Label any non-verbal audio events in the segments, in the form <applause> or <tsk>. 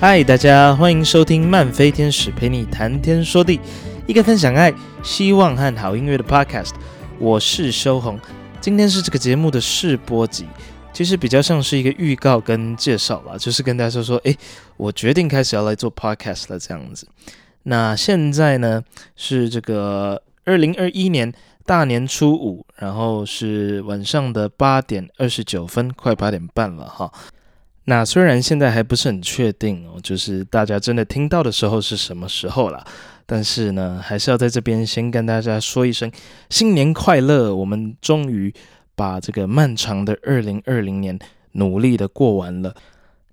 嗨，大家欢迎收听漫飞天使陪你谈天说地，一个分享爱、希望和好音乐的 podcast。我是修红，今天是这个节目的试播集，其实比较像是一个预告跟介绍吧，就是跟大家说说，诶，我决定开始要来做 podcast 了这样子。那现在呢是这个二零二一年大年初五，然后是晚上的八点二十九分，快八点半了哈。那虽然现在还不是很确定哦，就是大家真的听到的时候是什么时候了，但是呢，还是要在这边先跟大家说一声新年快乐！我们终于把这个漫长的二零二零年努力的过完了。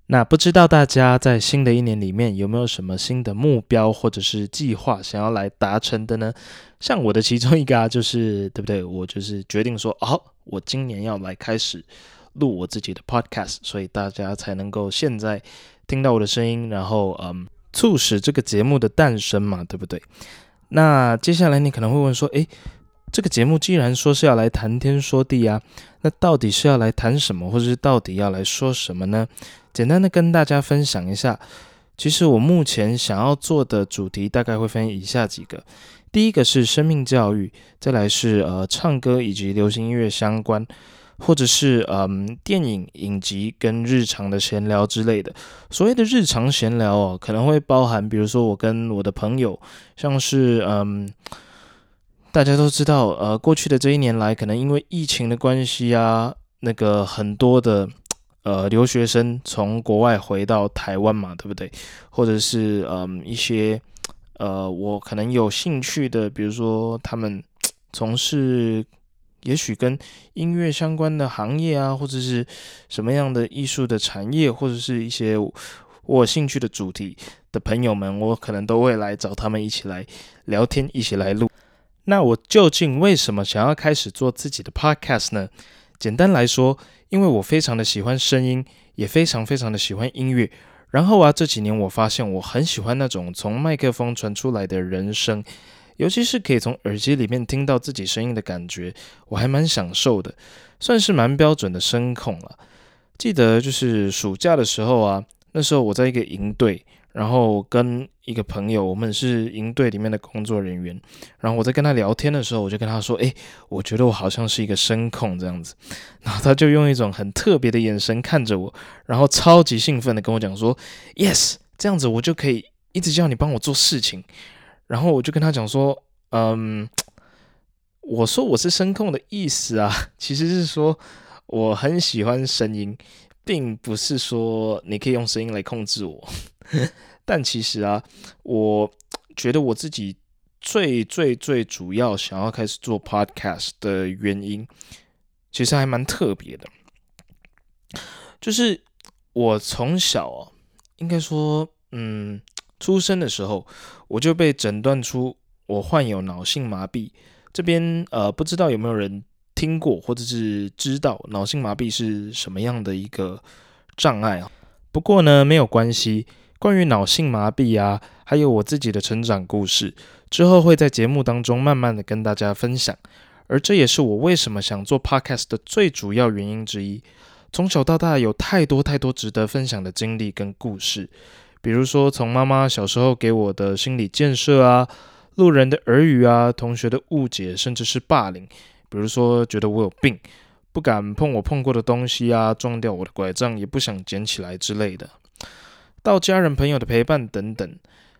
那不知道大家在新的一年里面有没有什么新的目标或者是计划想要来达成的呢？像我的其中一个啊，就是对不对？我就是决定说，哦，我今年要来开始。录我自己的 podcast，所以大家才能够现在听到我的声音，然后嗯，促使这个节目的诞生嘛，对不对？那接下来你可能会问说，诶，这个节目既然说是要来谈天说地啊，那到底是要来谈什么，或者是到底要来说什么呢？简单的跟大家分享一下，其实我目前想要做的主题大概会分以下几个，第一个是生命教育，再来是呃唱歌以及流行音乐相关。或者是嗯，电影影集跟日常的闲聊之类的。所谓的日常闲聊哦，可能会包含，比如说我跟我的朋友，像是嗯，大家都知道，呃，过去的这一年来，可能因为疫情的关系啊，那个很多的呃留学生从国外回到台湾嘛，对不对？或者是嗯一些呃我可能有兴趣的，比如说他们从事。也许跟音乐相关的行业啊，或者是什么样的艺术的产业，或者是一些我兴趣的主题的朋友们，我可能都会来找他们一起来聊天，一起来录。那我究竟为什么想要开始做自己的 podcast 呢？简单来说，因为我非常的喜欢声音，也非常非常的喜欢音乐。然后啊，这几年我发现我很喜欢那种从麦克风传出来的人声。尤其是可以从耳机里面听到自己声音的感觉，我还蛮享受的，算是蛮标准的声控了。记得就是暑假的时候啊，那时候我在一个营队，然后跟一个朋友，我们是营队里面的工作人员，然后我在跟他聊天的时候，我就跟他说：“诶，我觉得我好像是一个声控这样子。<laughs> ”然后他就用一种很特别的眼神看着我，然后超级兴奋的跟我讲说：“Yes，这样子我就可以一直叫你帮我做事情。”然后我就跟他讲说，嗯，<tsk> 我说我是声控的意思啊，<laughs> 其实是说我很喜欢声音，并不是说你可以用声音来控制我。<laughs> 但其实啊，我觉得我自己最最最主要想要开始做 podcast 的原因，其实还蛮特别的，就是我从小啊，应该说，嗯。出生的时候，我就被诊断出我患有脑性麻痹。这边呃，不知道有没有人听过或者是知道脑性麻痹是什么样的一个障碍啊？不过呢，没有关系。关于脑性麻痹啊，还有我自己的成长故事，之后会在节目当中慢慢的跟大家分享。而这也是我为什么想做 podcast 的最主要原因之一。从小到大，有太多太多值得分享的经历跟故事。比如说，从妈妈小时候给我的心理建设啊，路人的耳语啊，同学的误解，甚至是霸凌。比如说，觉得我有病，不敢碰我碰过的东西啊，撞掉我的拐杖也不想捡起来之类的。到家人朋友的陪伴等等。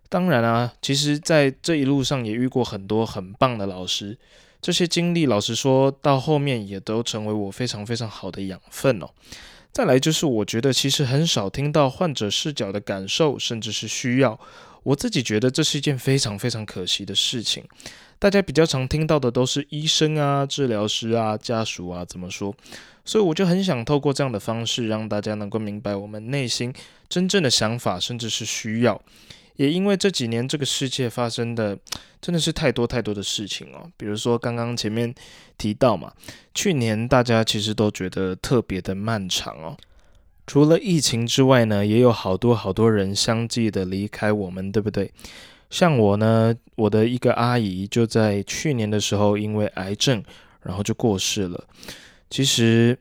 当然啊，其实在这一路上也遇过很多很棒的老师。这些经历，老实说到后面也都成为我非常非常好的养分哦。再来就是，我觉得其实很少听到患者视角的感受，甚至是需要。我自己觉得这是一件非常非常可惜的事情。大家比较常听到的都是医生啊、治疗师啊、家属啊怎么说，所以我就很想透过这样的方式，让大家能够明白我们内心真正的想法，甚至是需要。也因为这几年这个世界发生的 <tsk> 真的是太多太多的事情哦，比如说刚刚前面提到嘛，去年大家其实都觉得特别的漫长哦。除了疫情之外呢，也有好多好多人相继的离开我们，对不对？像我呢，我的一个阿姨就在去年的时候因为癌症，然后就过世了。其实，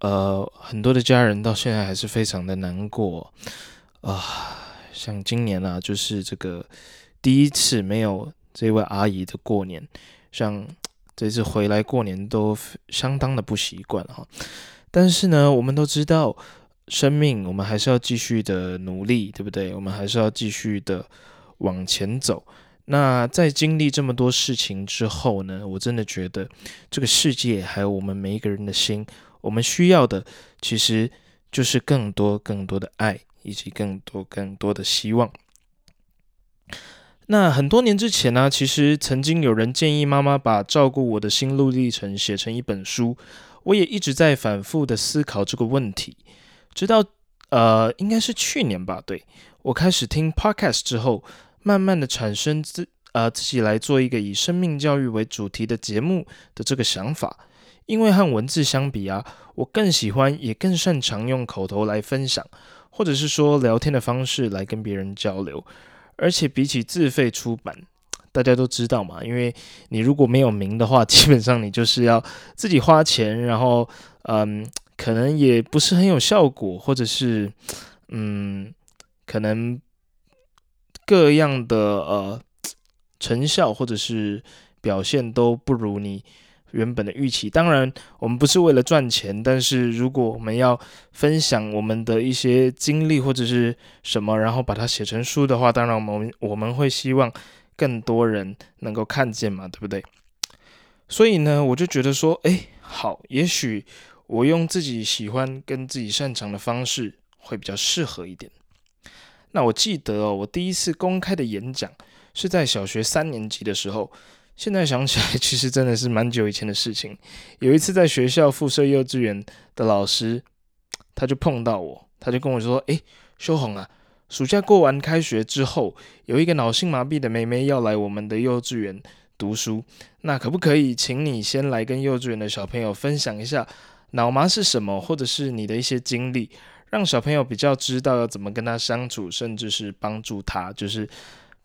呃，很多的家人到现在还是非常的难过啊。像今年啊，就是这个第一次没有这位阿姨的过年，像这次回来过年都相当的不习惯哈。但是呢，我们都知道，生命我们还是要继续的努力，对不对？我们还是要继续的往前走。那在经历这么多事情之后呢，我真的觉得这个世界还有我们每一个人的心，我们需要的其实就是更多更多的爱，以及更多更多的希望。那很多年之前呢，其实曾经有人建议妈妈把照顾我的心路历程写成一本书，我也一直在反复的思考这个问题，直到呃，应该是去年吧，对我开始听 podcast 之后。慢慢的产生自呃自己来做一个以生命教育为主题的节目的这个想法，因为和文字相比啊，我更喜欢也更擅长用口头来分享，或者是说聊天的方式来跟别人交流，而且比起自费出版，大家都知道嘛，因为你如果没有名的话，<laughs> 基本上你就是要自己花钱，然后嗯，可能也不是很有效果，或者是嗯，可能。各样的呃成效或者是表现都不如你原本的预期。当然，我们不是为了赚钱，但是如果我们要分享我们的一些经历或者是什么，然后把它写成书的话，当然我们我们会希望更多人能够看见嘛，对不对？所以呢，我就觉得说，哎，好，也许我用自己喜欢跟自己擅长的方式会比较适合一点。那我记得哦，我第一次公开的演讲是在小学三年级的时候。现在想起来，<laughs> 其实真的是蛮久以前的事情。有一次在学校附设幼稚园的老师，他就碰到我，他就跟我说：“诶，修红啊，暑假过完开学之后，有一个脑性麻痹的妹妹要来我们的幼稚园读书，那可不可以请你先来跟幼稚园的小朋友分享一下脑麻是什么，或者是你的一些经历？”让小朋友比较知道要怎么跟他相处，甚至是帮助他，就是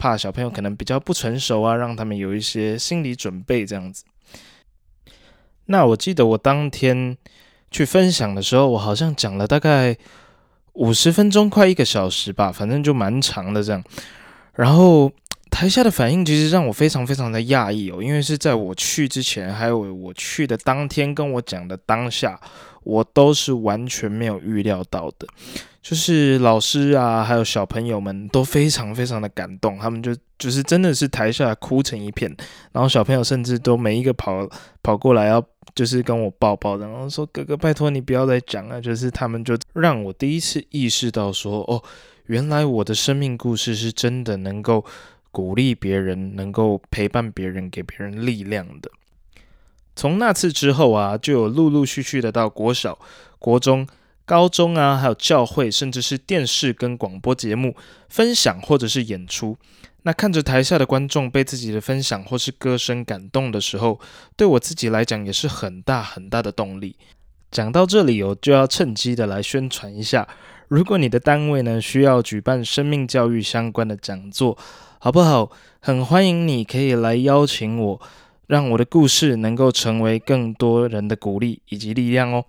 怕小朋友可能比较不成熟啊，让他们有一些心理准备这样子。那我记得我当天去分享的时候，我好像讲了大概五十分钟，快一个小时吧，反正就蛮长的这样。然后台下的反应其实让我非常非常的讶异哦，因为是在我去之前，还有我去的当天跟我讲的当下。我都是完全没有预料到的，就是老师啊，还有小朋友们都非常非常的感动，他们就就是真的是台下哭成一片，然后小朋友甚至都每一个跑跑过来要就是跟我抱抱，然后说哥哥拜托你不要再讲了，就是他们就让我第一次意识到说，哦，原来我的生命故事是真的能够鼓励别人，能够陪伴别人，给别人力量的。从那次之后啊，就有陆陆续续的到国小、国中、高中啊，还有教会，甚至是电视跟广播节目分享或者是演出。那看着台下的观众被自己的分享或是歌声感动的时候，对我自己来讲也是很大很大的动力。讲到这里，我就要趁机的来宣传一下，如果你的单位呢需要举办生命教育相关的讲座，好不好？很欢迎你可以来邀请我。让我的故事能够成为更多人的鼓励以及力量哦。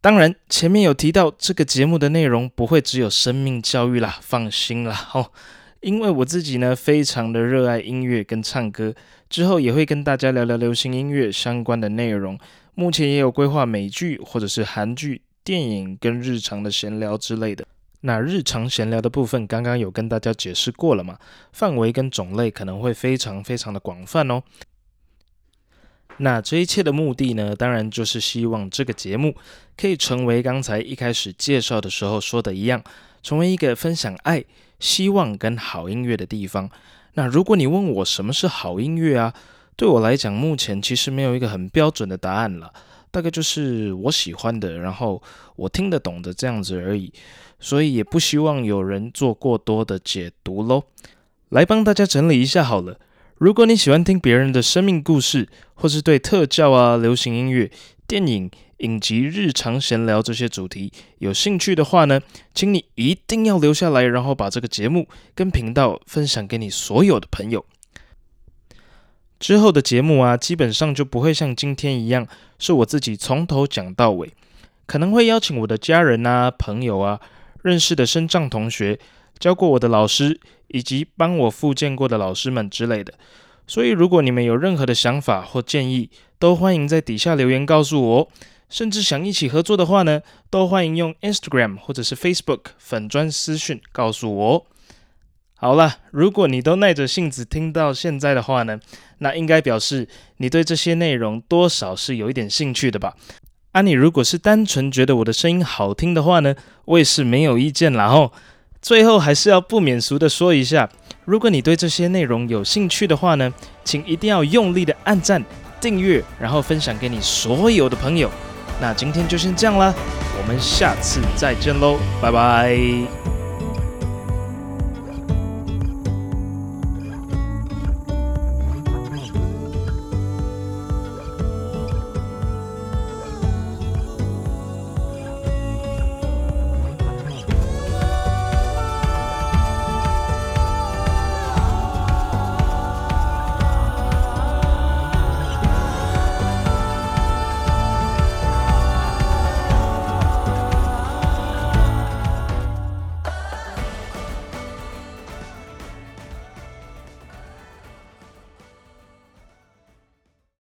当然，前面有提到这个节目的内容不会只有生命教育啦，放心啦哦。因为我自己呢非常的热爱音乐跟唱歌，之后也会跟大家聊聊流行音乐相关的内容。目前也有规划美剧或者是韩剧、电影跟日常的闲聊之类的。那日常闲聊的部分，刚刚有跟大家解释过了嘛？范围跟种类可能会非常非常的广泛哦。那这一切的目的呢，当然就是希望这个节目可以成为刚才一开始介绍的时候说的一样，成为一个分享爱、希望跟好音乐的地方。那如果你问我什么是好音乐啊，对我来讲，目前其实没有一个很标准的答案了，大概就是我喜欢的，然后我听得懂的这样子而已。所以也不希望有人做过多的解读喽。来帮大家整理一下好了。如果你喜欢听别人的生命故事，或是对特教啊、流行音乐、电影、影集、日常闲聊这些主题有兴趣的话呢，请你一定要留下来，然后把这个节目跟频道分享给你所有的朋友。之后的节目啊，基本上就不会像今天一样，是我自己从头讲到尾，可能会邀请我的家人啊、朋友啊、认识的生障同学。教过我的老师，以及帮我复健过的老师们之类的。所以，如果你们有任何的想法或建议，都欢迎在底下留言告诉我。甚至想一起合作的话呢，都欢迎用 Instagram 或者是 Facebook 粉砖私讯告诉我。好了，如果你都耐着性子听到现在的话呢，那应该表示你对这些内容多少是有一点兴趣的吧？啊，你如果是单纯觉得我的声音好听的话呢，我也是没有意见啦吼。最后还是要不免俗的说一下，如果你对这些内容有兴趣的话呢，请一定要用力的按赞、订阅，然后分享给你所有的朋友。那今天就先这样啦，我们下次再见喽，拜拜。